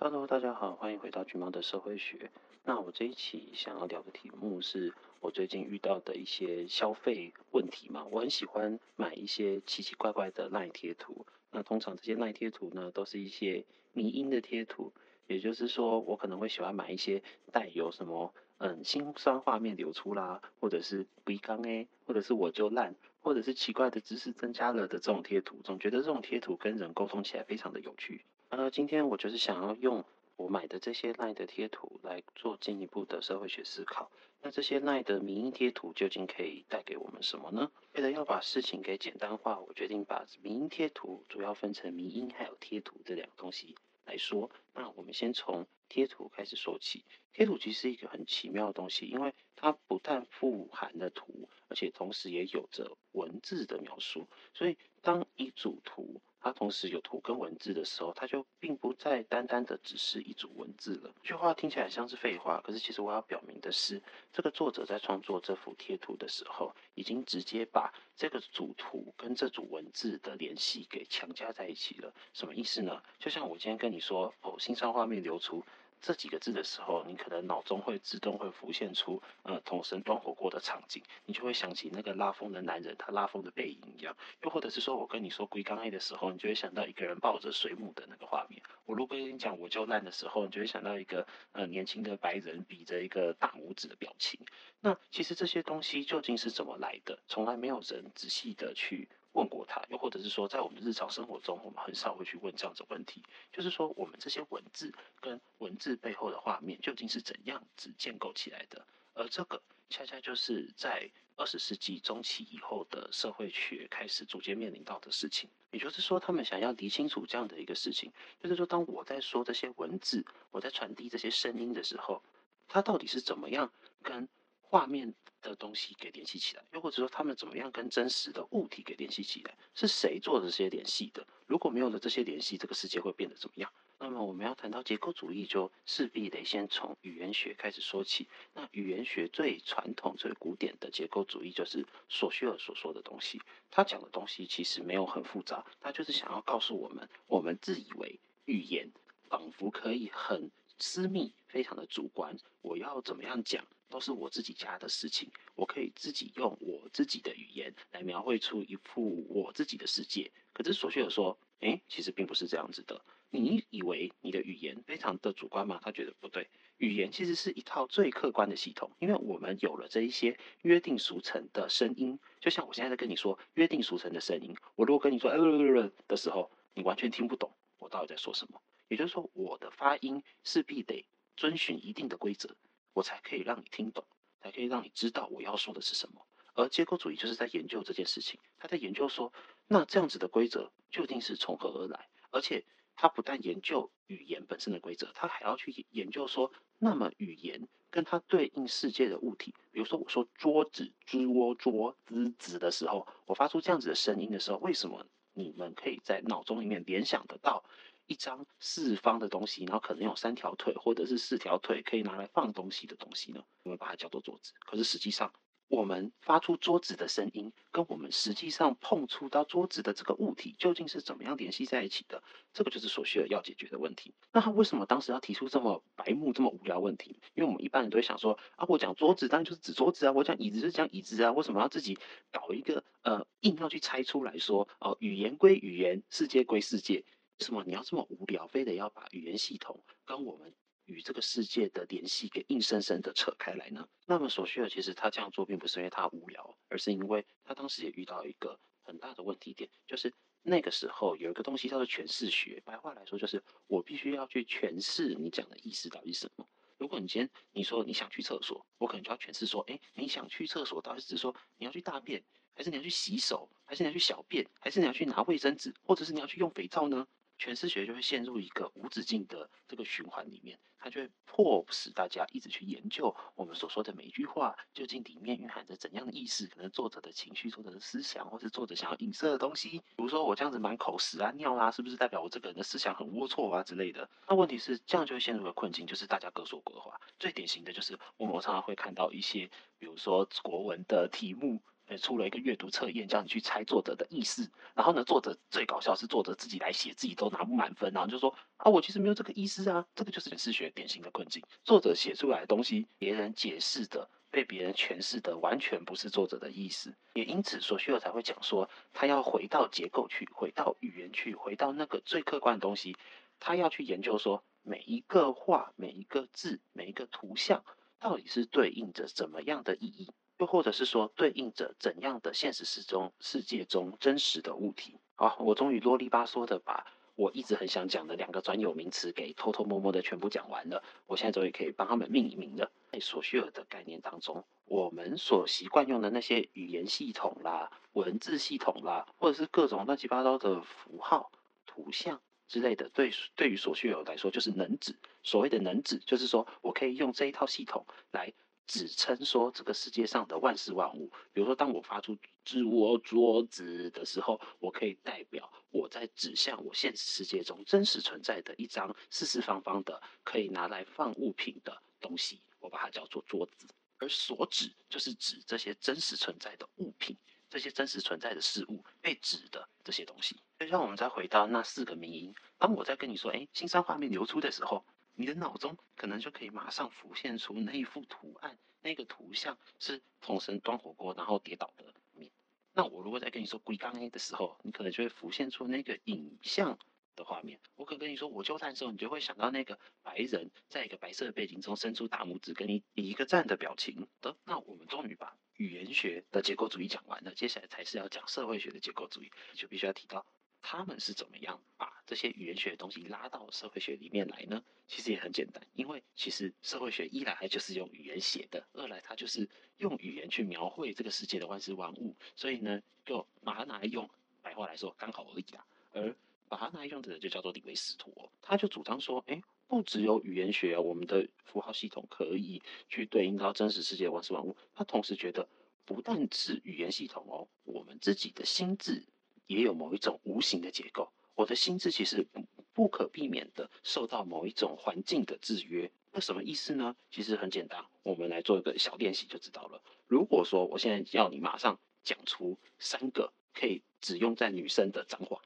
Hello，大家好，欢迎回到橘猫的社会学。那我这一期想要聊的题目是我最近遇到的一些消费问题嘛。我很喜欢买一些奇奇怪怪的赖贴图。那通常这些赖贴图呢，都是一些迷因的贴图，也就是说，我可能会喜欢买一些带有什么嗯心酸画面流出啦，或者是龟缸诶，或者是我就烂。或者是奇怪的知识增加了的这种贴图，总觉得这种贴图跟人沟通起来非常的有趣。而今天我就是想要用我买的这些赖的贴图来做进一步的社会学思考。那这些赖的迷因贴图究竟可以带给我们什么呢？为了要把事情给简单化，我决定把迷因贴图主要分成迷因还有贴图这两个东西来说。那我们先从贴图开始说起。贴图其实是一个很奇妙的东西，因为它不但富含了图。而且同时也有着文字的描述，所以当一组图它同时有图跟文字的时候，它就并不再单单的只是一组文字了。这句话听起来像是废话，可是其实我要表明的是，这个作者在创作这幅贴图的时候，已经直接把这个组图跟这组文字的联系给强加在一起了。什么意思呢？就像我今天跟你说，哦，新上画面流出。这几个字的时候，你可能脑中会自动会浮现出，呃，统神端火锅的场景，你就会想起那个拉风的男人，他拉风的背影一样。又或者是说我跟你说龟缸 A 的时候，你就会想到一个人抱着水母的那个画面。我如果跟你讲我就烂的时候，你就会想到一个呃年轻的白人比着一个大拇指的表情。那其实这些东西究竟是怎么来的？从来没有人仔细的去。问过他，又或者是说，在我们日常生活中，我们很少会去问这样子问题，就是说，我们这些文字跟文字背后的画面究竟是怎样子建构起来的？而这个恰恰就是在二十世纪中期以后的社会学开始逐渐面临到的事情。也就是说，他们想要理清楚这样的一个事情，就是说，当我在说这些文字，我在传递这些声音的时候，它到底是怎么样跟画面的东西给联系起来，又或者说他们怎么样跟真实的物体给联系起来？是谁做的这些联系的？如果没有了这些联系，这个世界会变得怎么样？那么我们要谈到结构主义，就势必得先从语言学开始说起。那语言学最传统、最古典的结构主义，就是索绪尔所说的东西。他讲的东西其实没有很复杂，他就是想要告诉我们，我们自以为语言仿佛可以很私密、非常的主观，我要怎么样讲？都是我自己家的事情，我可以自己用我自己的语言来描绘出一幅我自己的世界。可是索绪尔说，诶，其实并不是这样子的。你以为你的语言非常的主观吗？他觉得不对，语言其实是一套最客观的系统，因为我们有了这一些约定俗成的声音，就像我现在在跟你说约定俗成的声音。我如果跟你说呃的时候，你完全听不懂我到底在说什么。也就是说，我的发音势必得遵循一定的规则。我才可以让你听懂，才可以让你知道我要说的是什么。而结构主义就是在研究这件事情，他在研究说，那这样子的规则究竟是从何而来？而且他不但研究语言本身的规则，他还要去研究说，那么语言跟它对应世界的物体，比如说我说桌子、桌、桌、子、子的时候，我发出这样子的声音的时候，为什么你们可以在脑中里面联想得到？一张四方的东西，然后可能有三条腿或者是四条腿，可以拿来放东西的东西呢？我们把它叫做桌子。可是实际上，我们发出桌子的声音，跟我们实际上碰触到桌子的这个物体，究竟是怎么样联系在一起的？这个就是索绪尔要解决的问题。那他为什么当时要提出这么白目、这么无聊问题？因为我们一般人都会想说啊，我讲桌子当然就是指桌子啊，我讲椅子就是讲椅子啊，为什么要自己搞一个呃，硬要去猜出来说哦，语言归语言，世界归世界。为什么你要这么无聊，非得要把语言系统跟我们与这个世界的联系给硬生生的扯开来呢？那么索绪尔其实他这样做并不是因为他无聊，而是因为他当时也遇到一个很大的问题点，就是那个时候有一个东西叫做诠释学，白话来说就是我必须要去诠释你讲的意思到底是什么。如果你今天你说你想去厕所，我可能就要诠释说，哎，你想去厕所到底是指说你要去大便，还是你要去洗手，还是你要去小便，还是你要去拿卫生纸，或者是你要去用肥皂呢？诠释学就会陷入一个无止境的这个循环里面，它就会迫使大家一直去研究我们所说的每一句话究竟里面蕴含着怎样的意思，可能作者的情绪、作者的思想，或是作者想要影射的东西。比如说我这样子满口屎啊、尿啊，是不是代表我这个人的思想很龌龊啊之类的？那问题是这样就会陷入了困境，就是大家各说各话。最典型的就是我们常常会看到一些，比如说国文的题目。呃，出了一个阅读测验，叫你去猜作者的意思。然后呢，作者最搞笑是作者自己来写，自己都拿不满分，然后就说啊，我其实没有这个意思啊。这个就是解释学典型的困境。作者写出来的东西，别人解释的。被别人诠释的完全不是作者的意思，也因此索绪尔才会讲说，他要回到结构去，回到语言去，回到那个最客观的东西，他要去研究说每一个话、每一个字、每一个图像到底是对应着怎么样的意义，又或者是说对应着怎样的现实世中世界中真实的物体。好，我终于啰里吧嗦的把。我一直很想讲的两个专有名词，给偷偷摸摸的全部讲完了。我现在终于可以帮他们命一命了。在索绪尔的概念当中，我们所习惯用的那些语言系统啦、文字系统啦，或者是各种乱七八糟的符号、图像之类的，对对于索绪尔来说，就是能指。所谓的能指，就是说我可以用这一套系统来。指称说这个世界上的万事万物，比如说当我发出“指我桌子”的时候，我可以代表我在指向我现实世界中真实存在的一张四四方方的可以拿来放物品的东西，我把它叫做桌子。而所指就是指这些真实存在的物品，这些真实存在的事物被指的这些东西。就像我们再回到那四个迷因，当我在跟你说“哎，新三画面流出”的时候。你的脑中可能就可以马上浮现出那一幅图案，那个图像是同神端火锅然后跌倒的面。那我如果在跟你说龟缸 A 的时候，你可能就会浮现出那个影像的画面。我可跟你说我就赞的时候，你就会想到那个白人在一个白色的背景中伸出大拇指跟你比一个赞的表情。的，那我们终于把语言学的结构主义讲完了，接下来才是要讲社会学的结构主义，就必须要提到。他们是怎么样把这些语言学的东西拉到社会学里面来呢？其实也很简单，因为其实社会学一来就是用语言写的，二来它就是用语言去描绘这个世界的万事万物，所以呢，就把它拿来用白话来说刚好而已啦。而把它拿来用的人就叫做李维史陀，他就主张说，哎，不只有语言学，我们的符号系统可以去对应到真实世界的万事万物，他同时觉得不但是语言系统哦，我们自己的心智。也有某一种无形的结构，我的心智其实不可避免的受到某一种环境的制约。那什么意思呢？其实很简单，我们来做一个小练习就知道了。如果说我现在要你马上讲出三个可以只用在女生的脏话，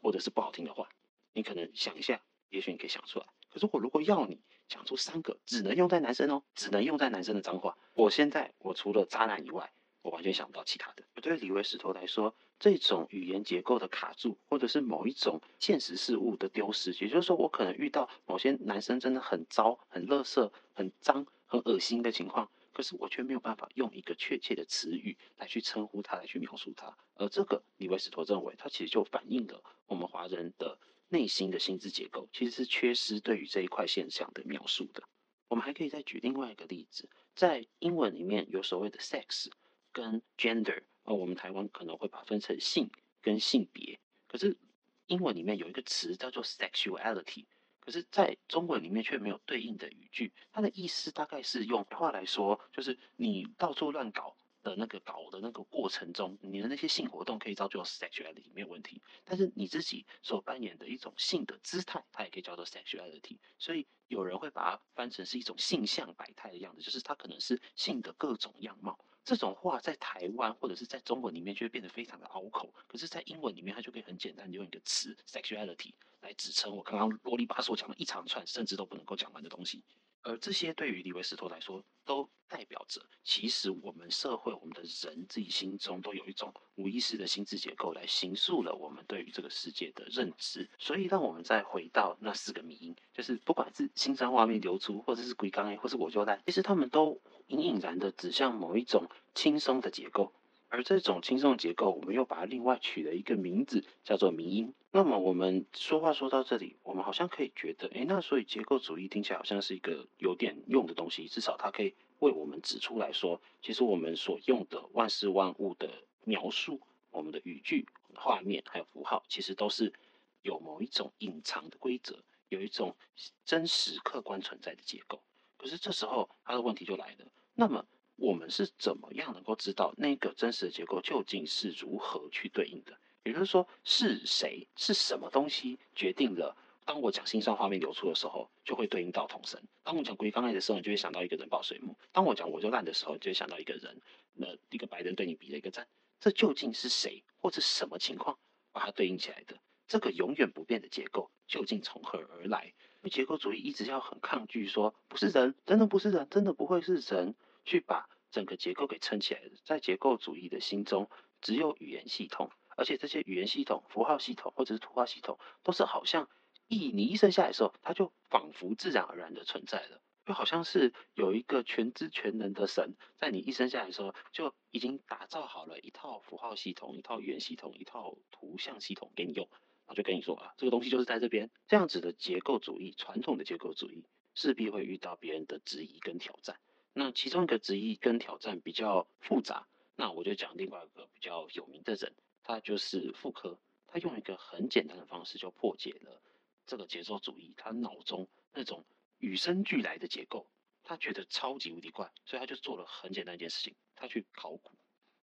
或者是不好听的话，你可能想一下，也许你可以想出来。可是我如果要你讲出三个只能用在男生哦，只能用在男生的脏话，我现在我除了渣男以外，我完全想不到其他的。对于李维石头来说，这种语言结构的卡住，或者是某一种现实事物的丢失，也就是说，我可能遇到某些男生真的很糟、很垃圾、很脏、很恶心的情况，可是我却没有办法用一个确切的词语来去称呼他，来去描述他。而这个李维史陀认为，他其实就反映了我们华人的内心的心智结构，其实是缺失对于这一块现象的描述的。我们还可以再举另外一个例子，在英文里面有所谓的 sex。跟 gender，呃，我们台湾可能会把它分成性跟性别，可是英文里面有一个词叫做 sexuality，可是在中文里面却没有对应的语句，它的意思大概是用话来说，就是你到处乱搞的那个搞的那个过程中，你的那些性活动可以叫做 sexuality 没有问题，但是你自己所扮演的一种性的姿态，它也可以叫做 sexuality，所以有人会把它翻成是一种性向百态的样子，就是它可能是性的各种样貌。这种话在台湾或者是在中文里面就会变得非常的拗口，可是，在英文里面它就可以很简单用一个词 sexuality 来指称我刚刚啰里吧嗦讲了一长串甚至都不能够讲完的东西。而这些对于李维斯托来说，都代表着其实我们社会我们的人自己心中都有一种无意识的心智结构来形塑了我们对于这个世界的认知。所以，让我们再回到那四个迷因，就是不管是新山画面流出，或者是龟缸 A，或是我就烂，其实他们都。隐隐然的指向某一种轻松的结构，而这种轻松的结构，我们又把它另外取了一个名字，叫做迷因。那么我们说话说到这里，我们好像可以觉得，诶，那所以结构主义听起来好像是一个有点用的东西，至少它可以为我们指出来说，其实我们所用的万事万物的描述，我们的语句、画面还有符号，其实都是有某一种隐藏的规则，有一种真实客观存在的结构。可是这时候，他的问题就来了。那么，我们是怎么样能够知道那个真实的结构究竟是如何去对应的？也就是说，是谁、是什么东西决定了当我讲心酸画面流出的时候，就会对应到统神；当我讲龟刚来的时候，你就会想到一个人抱水母；当我讲我就烂的时候，你就会想到一个人，那一个白人对你比了一个赞。这究竟是谁，或者什么情况把它对应起来的？这个永远不变的结构究竟从何而来？结构主义一直要很抗拒说，不是人，真的不是人，真的不会是人，去把整个结构给撑起来。在结构主义的心中，只有语言系统，而且这些语言系统、符号系统或者是图画系统，都是好像一你一生下来的时候，它就仿佛自然而然的存在了，就好像是有一个全知全能的神，在你一生下来的时候就已经打造好了一套符号系统、一套语言系统、一套图像系统给你用。然后就跟你说啊，这个东西就是在这边，这样子的结构主义，传统的结构主义势必会遇到别人的质疑跟挑战。那其中一个质疑跟挑战比较复杂，那我就讲另外一个比较有名的人，他就是傅科。他用一个很简单的方式就破解了这个节奏主义，他脑中那种与生俱来的结构，他觉得超级无敌怪，所以他就做了很简单一件事情，他去考古，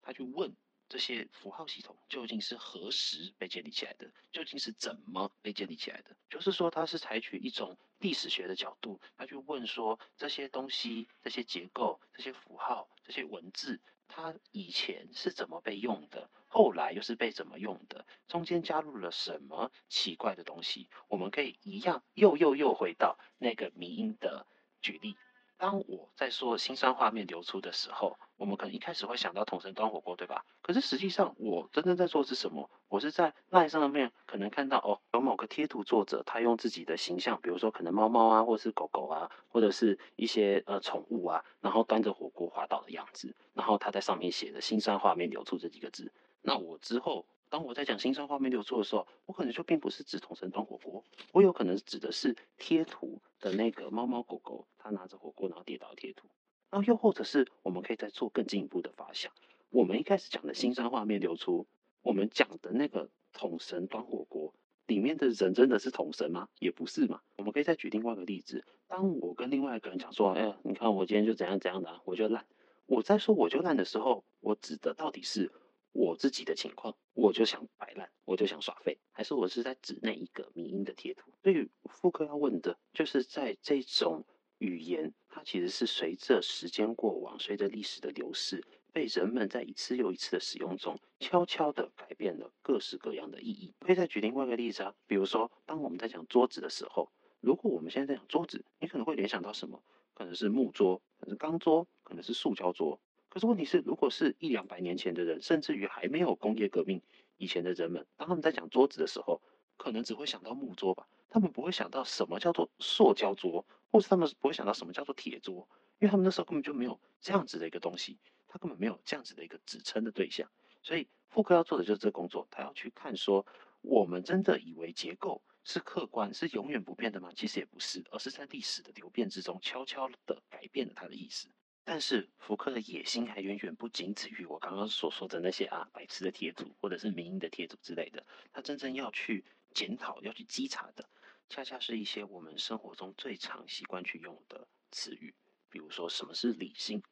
他去问。这些符号系统究竟是何时被建立起来的？究竟是怎么被建立起来的？就是说，他是采取一种历史学的角度，他去问说这些东西、这些结构、这些符号、这些文字，它以前是怎么被用的？后来又是被怎么用的？中间加入了什么奇怪的东西？我们可以一样又又又回到那个迷音的举例。当我在说心酸画面流出的时候，我们可能一开始会想到统神端火锅，对吧？可是实际上，我真正在做的是什么？我是在 LINE 上面可能看到哦，有某个贴图作者，他用自己的形象，比如说可能猫猫啊，或是狗狗啊，或者是一些呃宠物啊，然后端着火锅滑倒的样子，然后他在上面写的“心酸画面流出”这几个字。那我之后。当我在讲心酸画面流出的时候，我可能就并不是指统神端火锅，我有可能指的是贴图的那个猫猫狗狗，它拿着火锅然后跌倒贴图。然后又或者是我们可以再做更进一步的发想，我们一开始讲的心酸画面流出，我们讲的那个桶神端火锅里面的人真的是桶神吗？也不是嘛。我们可以再举另外一个例子，当我跟另外一个人讲说，哎呀，你看我今天就怎样怎样的，我就烂。我在说我就烂的时候，我指的到底是？我自己的情况，我就想摆烂，我就想耍废，还是我是在指那一个迷因的贴图？所以傅柯要问的就是，在这种语言，它其实是随着时间过往，随着历史的流逝，被人们在一次又一次的使用中，悄悄地改变了各式各样的意义。可以再举另外一个例子啊，比如说，当我们在讲桌子的时候，如果我们现在在讲桌子，你可能会联想到什么？可能是木桌，可能是钢桌，可能是塑胶桌。可是问题是，如果是一两百年前的人，甚至于还没有工业革命以前的人们，当他们在讲桌子的时候，可能只会想到木桌吧，他们不会想到什么叫做塑胶桌，或是他们不会想到什么叫做铁桌，因为他们那时候根本就没有这样子的一个东西，他根本没有这样子的一个指称的对象。所以傅柯要做的就是这个工作，他要去看说，我们真的以为结构是客观、是永远不变的吗？其实也不是，而是在历史的流变之中，悄悄的改变了它的意思。但是福柯的野心还远远不仅止于我刚刚所说的那些啊白痴的贴图或者是民营的贴图之类的，他真正要去检讨、要去稽查的，恰恰是一些我们生活中最常习惯去用的词语，比如说什么是理性，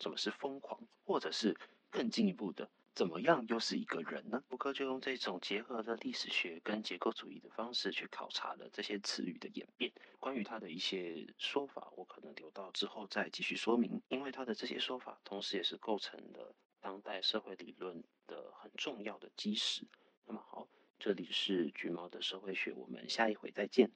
什么是疯狂，或者是更进一步的。怎么样又是一个人呢？福柯就用这种结合了历史学跟结构主义的方式去考察了这些词语的演变。关于他的一些说法，我可能留到之后再继续说明，因为他的这些说法同时也是构成了当代社会理论的很重要的基石。那么好，这里是橘猫的社会学，我们下一回再见。